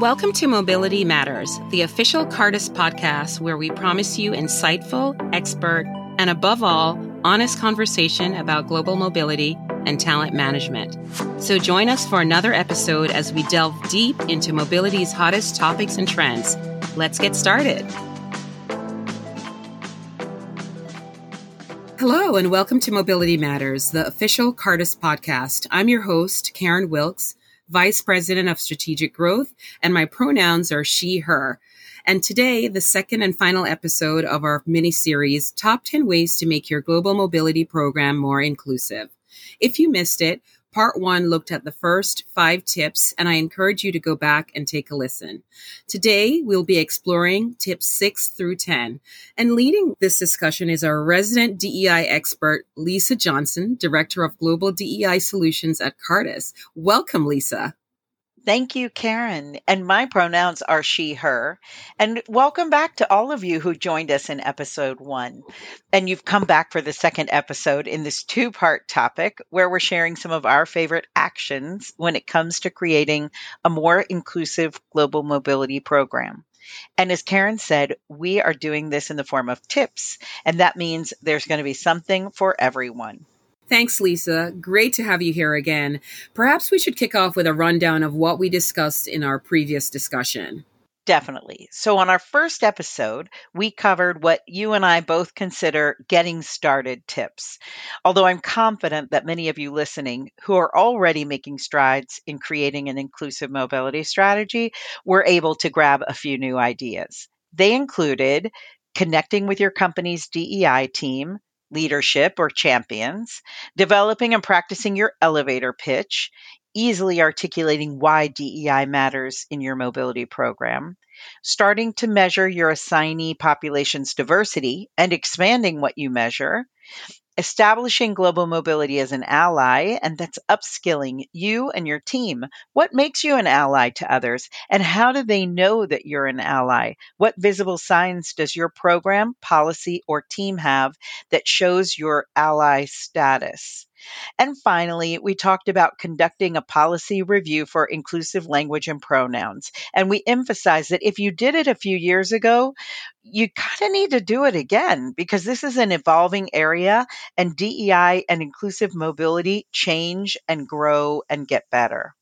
Welcome to Mobility Matters, the official Cartus podcast where we promise you insightful, expert, and above all, honest conversation about global mobility and talent management. So join us for another episode as we delve deep into mobility's hottest topics and trends. Let's get started. Hello, and welcome to Mobility Matters, the official Cartus podcast. I'm your host, Karen Wilks, Vice President of Strategic Growth, and my pronouns are she, her. And today, the second and final episode of our mini series, Top 10 Ways to Make Your Global Mobility Program More Inclusive. If you missed it, Part one looked at the first five tips, and I encourage you to go back and take a listen. Today, we'll be exploring tips six through 10. And leading this discussion is our resident DEI expert, Lisa Johnson, Director of Global DEI Solutions at Cartus. Welcome, Lisa. Thank you, Karen. And my pronouns are she, her. And welcome back to all of you who joined us in episode one. And you've come back for the second episode in this two part topic where we're sharing some of our favorite actions when it comes to creating a more inclusive global mobility program. And as Karen said, we are doing this in the form of tips. And that means there's going to be something for everyone. Thanks, Lisa. Great to have you here again. Perhaps we should kick off with a rundown of what we discussed in our previous discussion. Definitely. So, on our first episode, we covered what you and I both consider getting started tips. Although I'm confident that many of you listening who are already making strides in creating an inclusive mobility strategy were able to grab a few new ideas. They included connecting with your company's DEI team, leadership or champions, developing and practicing your elevator pitch, easily articulating why DEI matters in your mobility program, starting to measure your assignee population's diversity and expanding what you measure, establishing global mobility as an ally, and that's upskilling you and your team. What makes you an ally to others, and how do they know that you're an ally? What visible signs does your program, policy, or team have that shows your ally status? And finally, we talked about conducting a policy review for inclusive language and pronouns. And we emphasized that if you did it a few years ago, you kind of need to do it again because this is an evolving area and DEI and inclusive mobility change and grow and get better.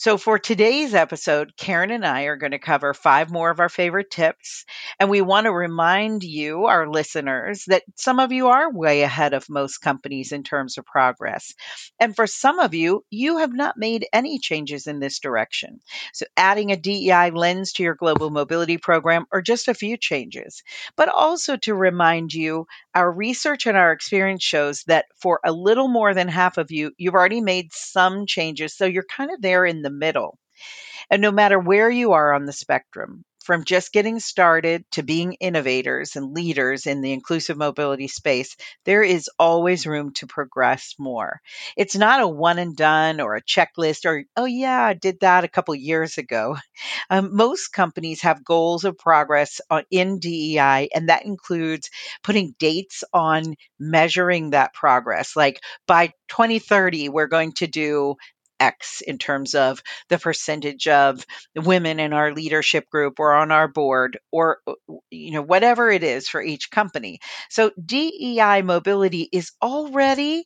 So, for today's episode, Karen and I are going to cover five more of our favorite tips. And we want to remind you, our listeners, that some of you are way ahead of most companies in terms of progress. And for some of you, you have not made any changes in this direction. So, adding a DEI lens to your global mobility program or just a few changes. But also to remind you, our research and our experience shows that for a little more than half of you, you've already made some changes. So, you're kind of there in the middle. And no matter where you are on the spectrum, from just getting started to being innovators and leaders in the inclusive mobility space, there is always room to progress more. It's not a one and done or a checklist or, oh, yeah, I did that a couple years ago. Um, most companies have goals of progress in DEI, and that includes putting dates on measuring that progress. Like by 2030, we're going to do X in terms of the percentage of women in our leadership group or on our board or uh, you know whatever it is for each company. So DEI mobility is already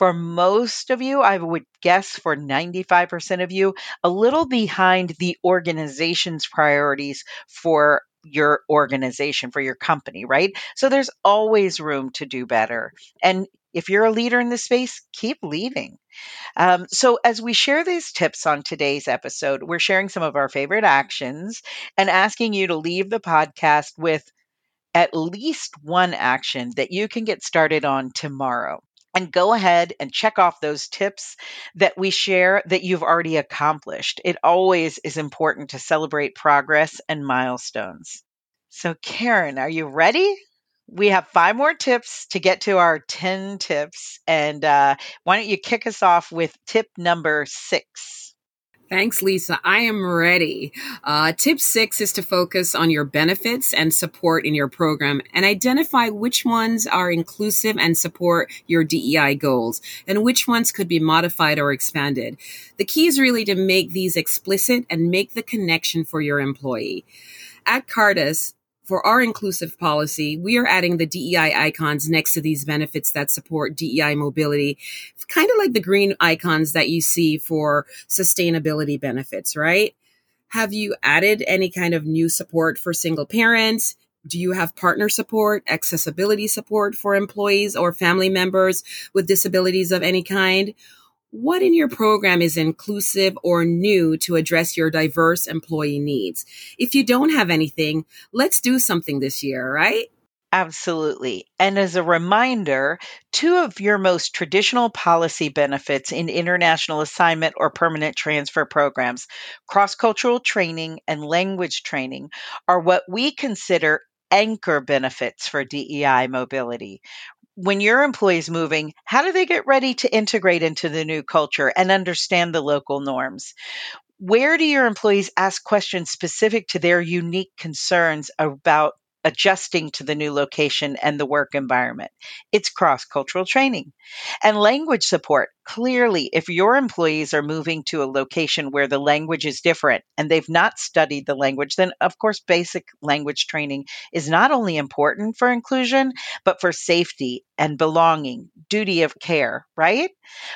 for most of you, I would guess for 95% of you, a little behind the organization's priorities for your organization, for your company, right? So there's always room to do better. And if you're a leader in this space, keep leading. Um, so, as we share these tips on today's episode, we're sharing some of our favorite actions and asking you to leave the podcast with at least one action that you can get started on tomorrow. And go ahead and check off those tips that we share that you've already accomplished. It always is important to celebrate progress and milestones. So, Karen, are you ready? We have five more tips to get to our 10 tips. And uh, why don't you kick us off with tip number six? Thanks, Lisa. I am ready. Uh, tip six is to focus on your benefits and support in your program and identify which ones are inclusive and support your DEI goals and which ones could be modified or expanded. The key is really to make these explicit and make the connection for your employee. At Cartus, for our inclusive policy, we are adding the DEI icons next to these benefits that support DEI mobility, kind of like the green icons that you see for sustainability benefits, right? Have you added any kind of new support for single parents? Do you have partner support, accessibility support for employees or family members with disabilities of any kind? What in your program is inclusive or new to address your diverse employee needs? If you don't have anything, let's do something this year, right? Absolutely. And as a reminder, two of your most traditional policy benefits in international assignment or permanent transfer programs, cross cultural training and language training, are what we consider anchor benefits for DEI mobility when your employees moving, how do they get ready to integrate into the new culture and understand the local norms? Where do your employees ask questions specific to their unique concerns about adjusting to the new location and the work environment. It's cross cultural training and language support. Clearly, if your employees are moving to a location where the language is different and they've not studied the language, then of course, basic language training is not only important for inclusion, but for safety and belonging, duty of care, right?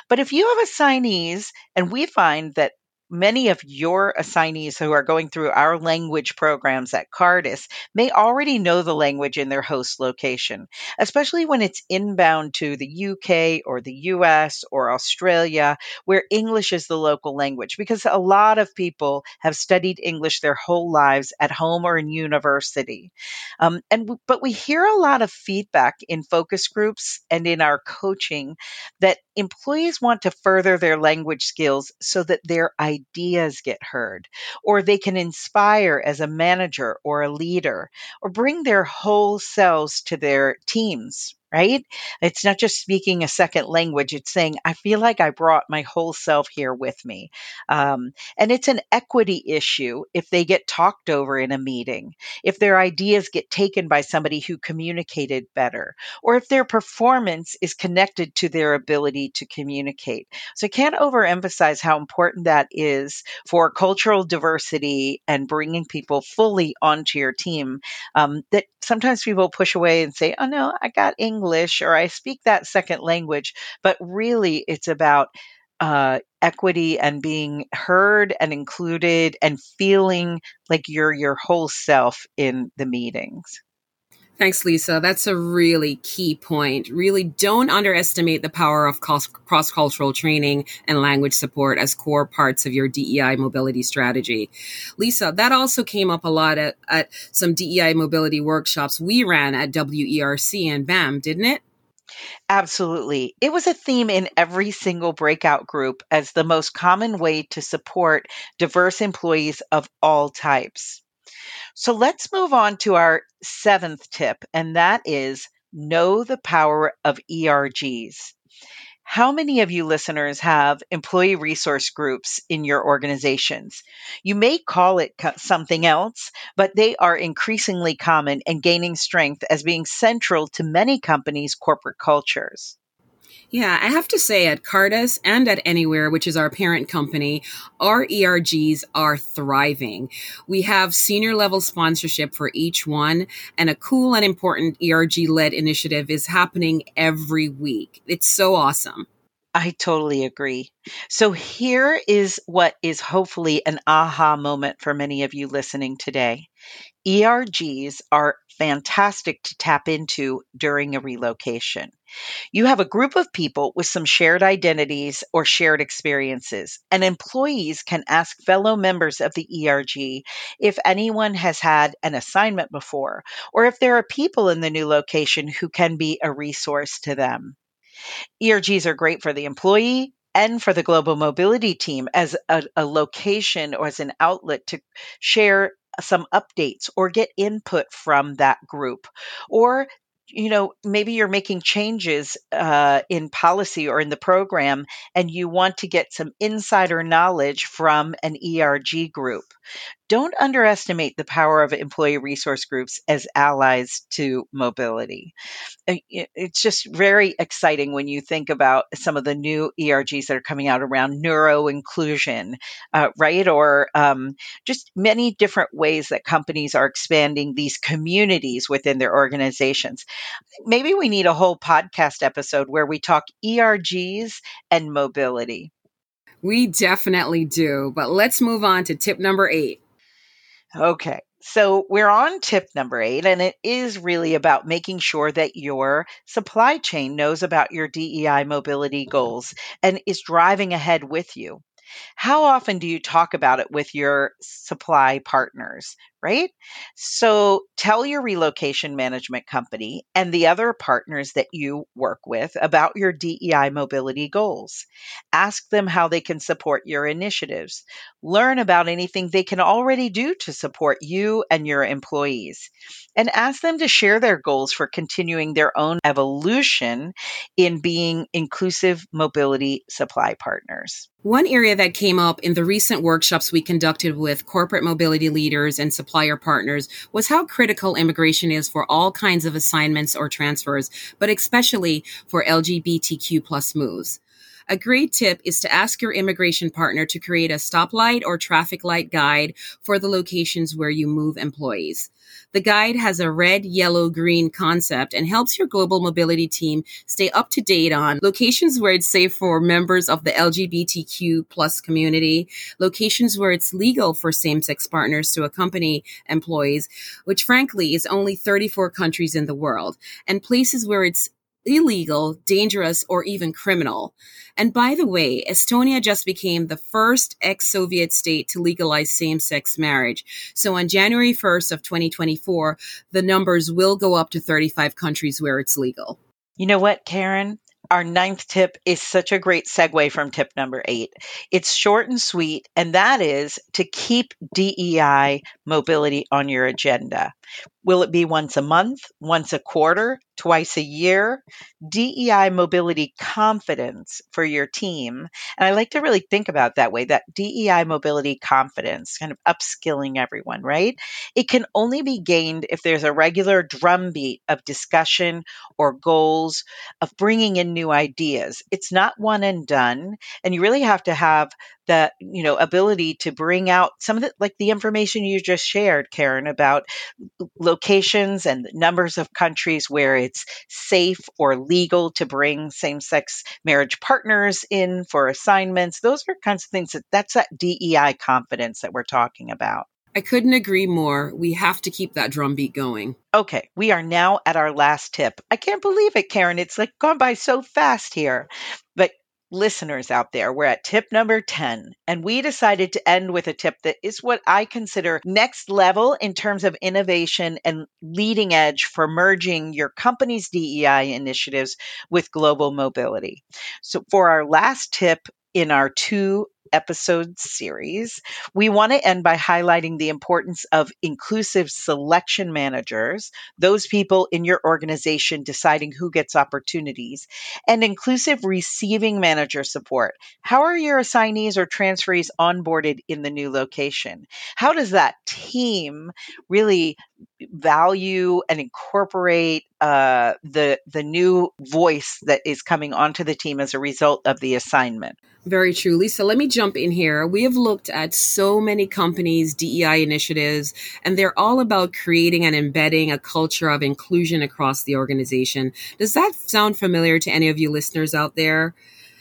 But if you have assignees, and we find that many of your assignees who are going through our language programs at Cartus may already know the language in their host location, especially when it's inbound to the UK or the US or Australia, where English is the local language, because a lot of people have studied English their whole lives at home or in university. Um, and but we hear a lot of feedback in focus groups and in our coaching that employees want to further their language skills so that their ideas get heard, or they can inspire as a manager or a leader, or bring their whole selves to their teams right? It's not just speaking a second language. It's saying, I feel like I brought my whole self here with me. Um, and it's an equity issue if they get talked over in a meeting, if their ideas get taken by somebody who communicated better, or if their performance is connected to their ability to communicate. So I can't overemphasize how important that is for cultural diversity and bringing people fully onto your team. Um, that sometimes people push away and say, oh no, I got English English or I speak that second language, but really it's about uh, equity and being heard and included and feeling like you're your whole self in the meetings. Thanks, Lisa. That's a really key point. Really don't underestimate the power of cross cultural training and language support as core parts of your DEI mobility strategy. Lisa, that also came up a lot at, at some DEI mobility workshops we ran at WERC and BAM, didn't it? Absolutely. It was a theme in every single breakout group as the most common way to support diverse employees of all types. So let's move on to our seventh tip, and that is know the power of ERGs. How many of you listeners have employee resource groups in your organizations? You may call it something else, but they are increasingly common and gaining strength as being central to many companies' corporate cultures. Yeah, I have to say at Cartus and at Anywhere, which is our parent company, our ERGs are thriving. We have senior level sponsorship for each one, and a cool and important ERG led initiative is happening every week. It's so awesome. I totally agree. So, here is what is hopefully an aha moment for many of you listening today. ERGs are fantastic to tap into during a relocation. You have a group of people with some shared identities or shared experiences, and employees can ask fellow members of the ERG if anyone has had an assignment before, or if there are people in the new location who can be a resource to them. ERGs are great for the employee and for the global mobility team as a, a location or as an outlet to share some updates or get input from that group or you know, maybe you're making changes uh, in policy or in the program, and you want to get some insider knowledge from an ERG group. Don't underestimate the power of employee resource groups as allies to mobility. Uh, it's just very exciting when you think about some of the new ERGs that are coming out around neuro inclusion, uh, right? Or um, just many different ways that companies are expanding these communities within their organizations. Maybe we need a whole podcast episode where we talk ERGs and mobility. We definitely do. But let's move on to tip number eight. Okay. So we're on tip number eight, and it is really about making sure that your supply chain knows about your DEI mobility goals and is driving ahead with you. How often do you talk about it with your supply partners, right? So tell your relocation management company and the other partners that you work with about your DEI mobility goals. Ask them how they can support your initiatives. Learn about anything they can already do to support you and your employees. And ask them to share their goals for continuing their own evolution in being inclusive mobility supply partners. One area that came up in the recent workshops we conducted with corporate mobility leaders and partners was how critical immigration is for all kinds of assignments or transfers, but especially for LGBTQ plus moves. A great tip is to ask your immigration partner to create a stoplight or traffic light guide for the locations where you move employees. The guide has a red, yellow, green concept and helps your global mobility team stay up to date on locations where it's safe for members of the LGBTQ plus community, locations where it's legal for same-sex partners to accompany employees, which frankly is only 34 countries in the world, and places where it's illegal, dangerous, or even criminal. And by the way, Estonia just became the first ex-Soviet state to legalize same-sex marriage. So on January 1st of 2024, the numbers will go up to 35 countries where it's legal. You know what, Karen? Our ninth tip is such a great segue from tip number eight. It's short and sweet, and that is to keep DEI mobility on your agenda. Will it be once a month, once a quarter, twice a year? DEI mobility confidence for your team. And I like to really think about that way that DEI mobility confidence, kind of upskilling everyone, right? It can only be gained if there's a regular drumbeat of discussion or goals of bringing in new ideas. It's not one and done. And you really have to have the you know ability to bring out some of the like the information you just shared karen about locations and numbers of countries where it's safe or legal to bring same-sex marriage partners in for assignments those are kinds of things that that's that dei confidence that we're talking about I couldn't agree more. We have to keep that drumbeat going. Okay, we are now at our last tip. I can't believe it, Karen. It's like gone by so fast here. But listeners out there, we're at tip number 10, and we decided to end with a tip that is what I consider next level in terms of innovation and leading edge for merging your company's DEI initiatives with global mobility. So, for our last tip in our two episode series. We want to end by highlighting the importance of inclusive selection managers, those people in your organization deciding who gets opportunities, and inclusive receiving manager support. How are your assignees or transferees onboarded in the new location? How does that team really value and incorporate uh, the the new voice that is coming onto the team as a result of the assignment. Very true. Lisa, let me jump in here. We have looked at so many companies' DEI initiatives, and they're all about creating and embedding a culture of inclusion across the organization. Does that sound familiar to any of you listeners out there?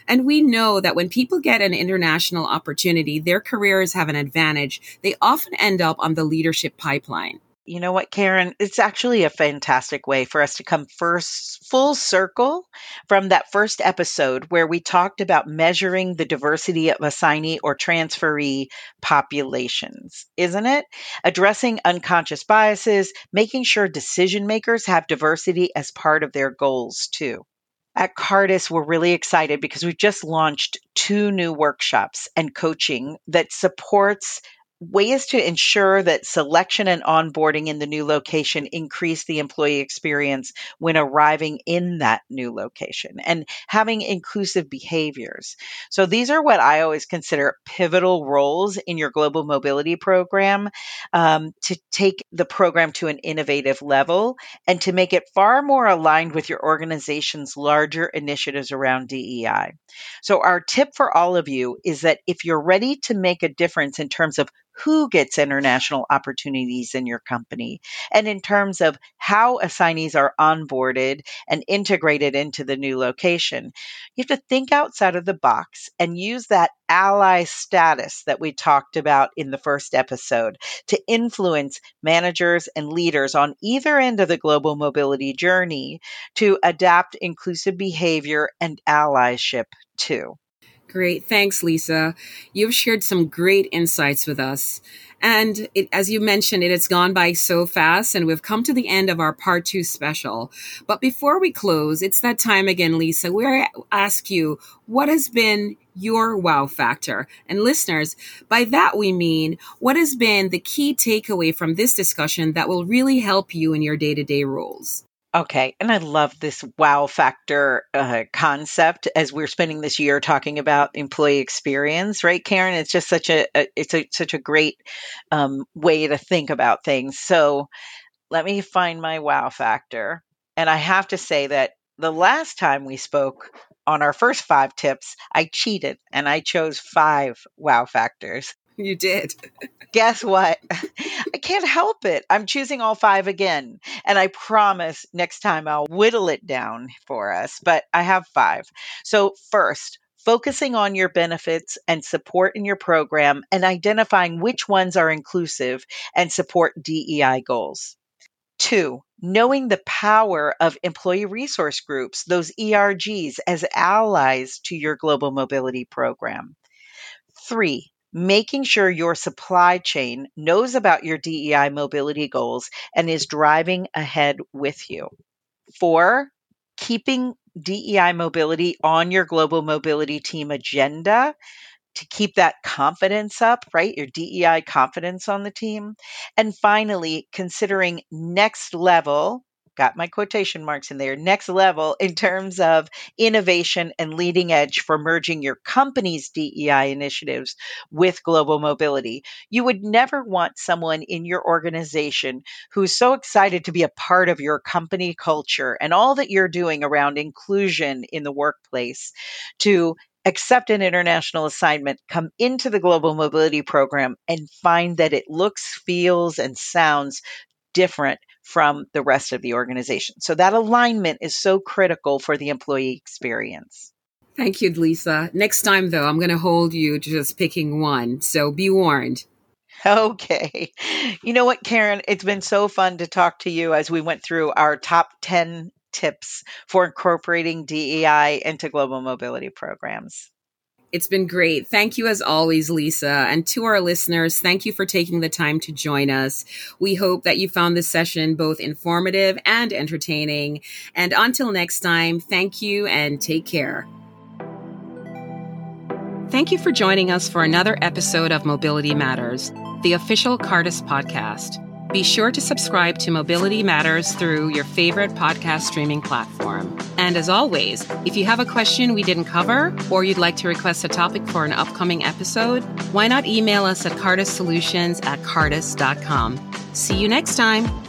And we know that when people get an international opportunity, their careers have an advantage. They often end up on the leadership pipeline. You know what, Karen? It's actually a fantastic way for us to come first full circle from that first episode where we talked about measuring the diversity of assignee or transferee populations, isn't it? Addressing unconscious biases, making sure decision makers have diversity as part of their goals too. At Cartus, we're really excited because we've just launched two new workshops and coaching that supports ways to ensure that selection and onboarding in the new location increase the employee experience when arriving in that new location and having inclusive behaviors. So these are what I always consider pivotal roles in your global mobility program um, to take the program to an innovative level and to make it far more aligned with your organization's larger initiatives around DEI. So our tip for all of you is that if you're ready to make a difference in terms of who gets international opportunities in your company, and in terms of how assignees are onboarded and integrated into the new location. You have to think outside of the box and use that ally status that we talked about in the first episode to influence managers and leaders on either end of the global mobility journey to adapt inclusive behavior and allyship too. Great. Thanks, Lisa. You've shared some great insights with us. And it, as you mentioned, it has gone by so fast, and we've come to the end of our part two special. But before we close, it's that time again, Lisa, where I ask you, what has been your wow factor? And listeners, by that we mean, what has been the key takeaway from this discussion that will really help you in your day to day roles? Okay, and I love this wow factor uh, concept as we're spending this year talking about employee experience, right, Karen? It's just such a, a it's a, such a great um, way to think about things. So let me find my wow factor, and I have to say that the last time we spoke on our first five tips, I cheated and I chose five wow factors. You did. Guess what? I can't help it. I'm choosing all five again. And I promise next time I'll whittle it down for us, but I have five. So, first, focusing on your benefits and support in your program and identifying which ones are inclusive and support DEI goals. Two, knowing the power of employee resource groups, those ERGs, as allies to your global mobility program. Three, making sure your supply chain knows about your DEI mobility goals and is driving ahead with you. Four, keeping DEI mobility on your global mobility team agenda to keep that confidence up, right? Your DEI confidence on the team. And finally, considering next level got my quotation marks in there, next level in terms of innovation and leading edge for merging your company's DEI initiatives with global mobility. You would never want someone in your organization who's so excited to be a part of your company culture and all that you're doing around inclusion in the workplace to accept an international assignment, come into the global mobility program and find that it looks, feels, and sounds different from the rest of the organization. So that alignment is so critical for the employee experience. Thank you, Lisa. Next time, though, I'm going to hold you to just picking one. So be warned. Okay. You know what, Karen? It's been so fun to talk to you as we went through our top 10 tips for incorporating DEI into global mobility programs. It's been great. Thank you as always, Lisa. And to our listeners, thank you for taking the time to join us. We hope that you found this session both informative and entertaining. And until next time, thank you and take care. Thank you for joining us for another episode of Mobility Matters, the official Cartus podcast. Be sure to subscribe to Mobility Matters through your favorite podcast streaming platform. And as always, if you have a question we didn't cover or you'd like to request a topic for an upcoming episode, why not email us at cartussolutions at cartus.com. See you next time.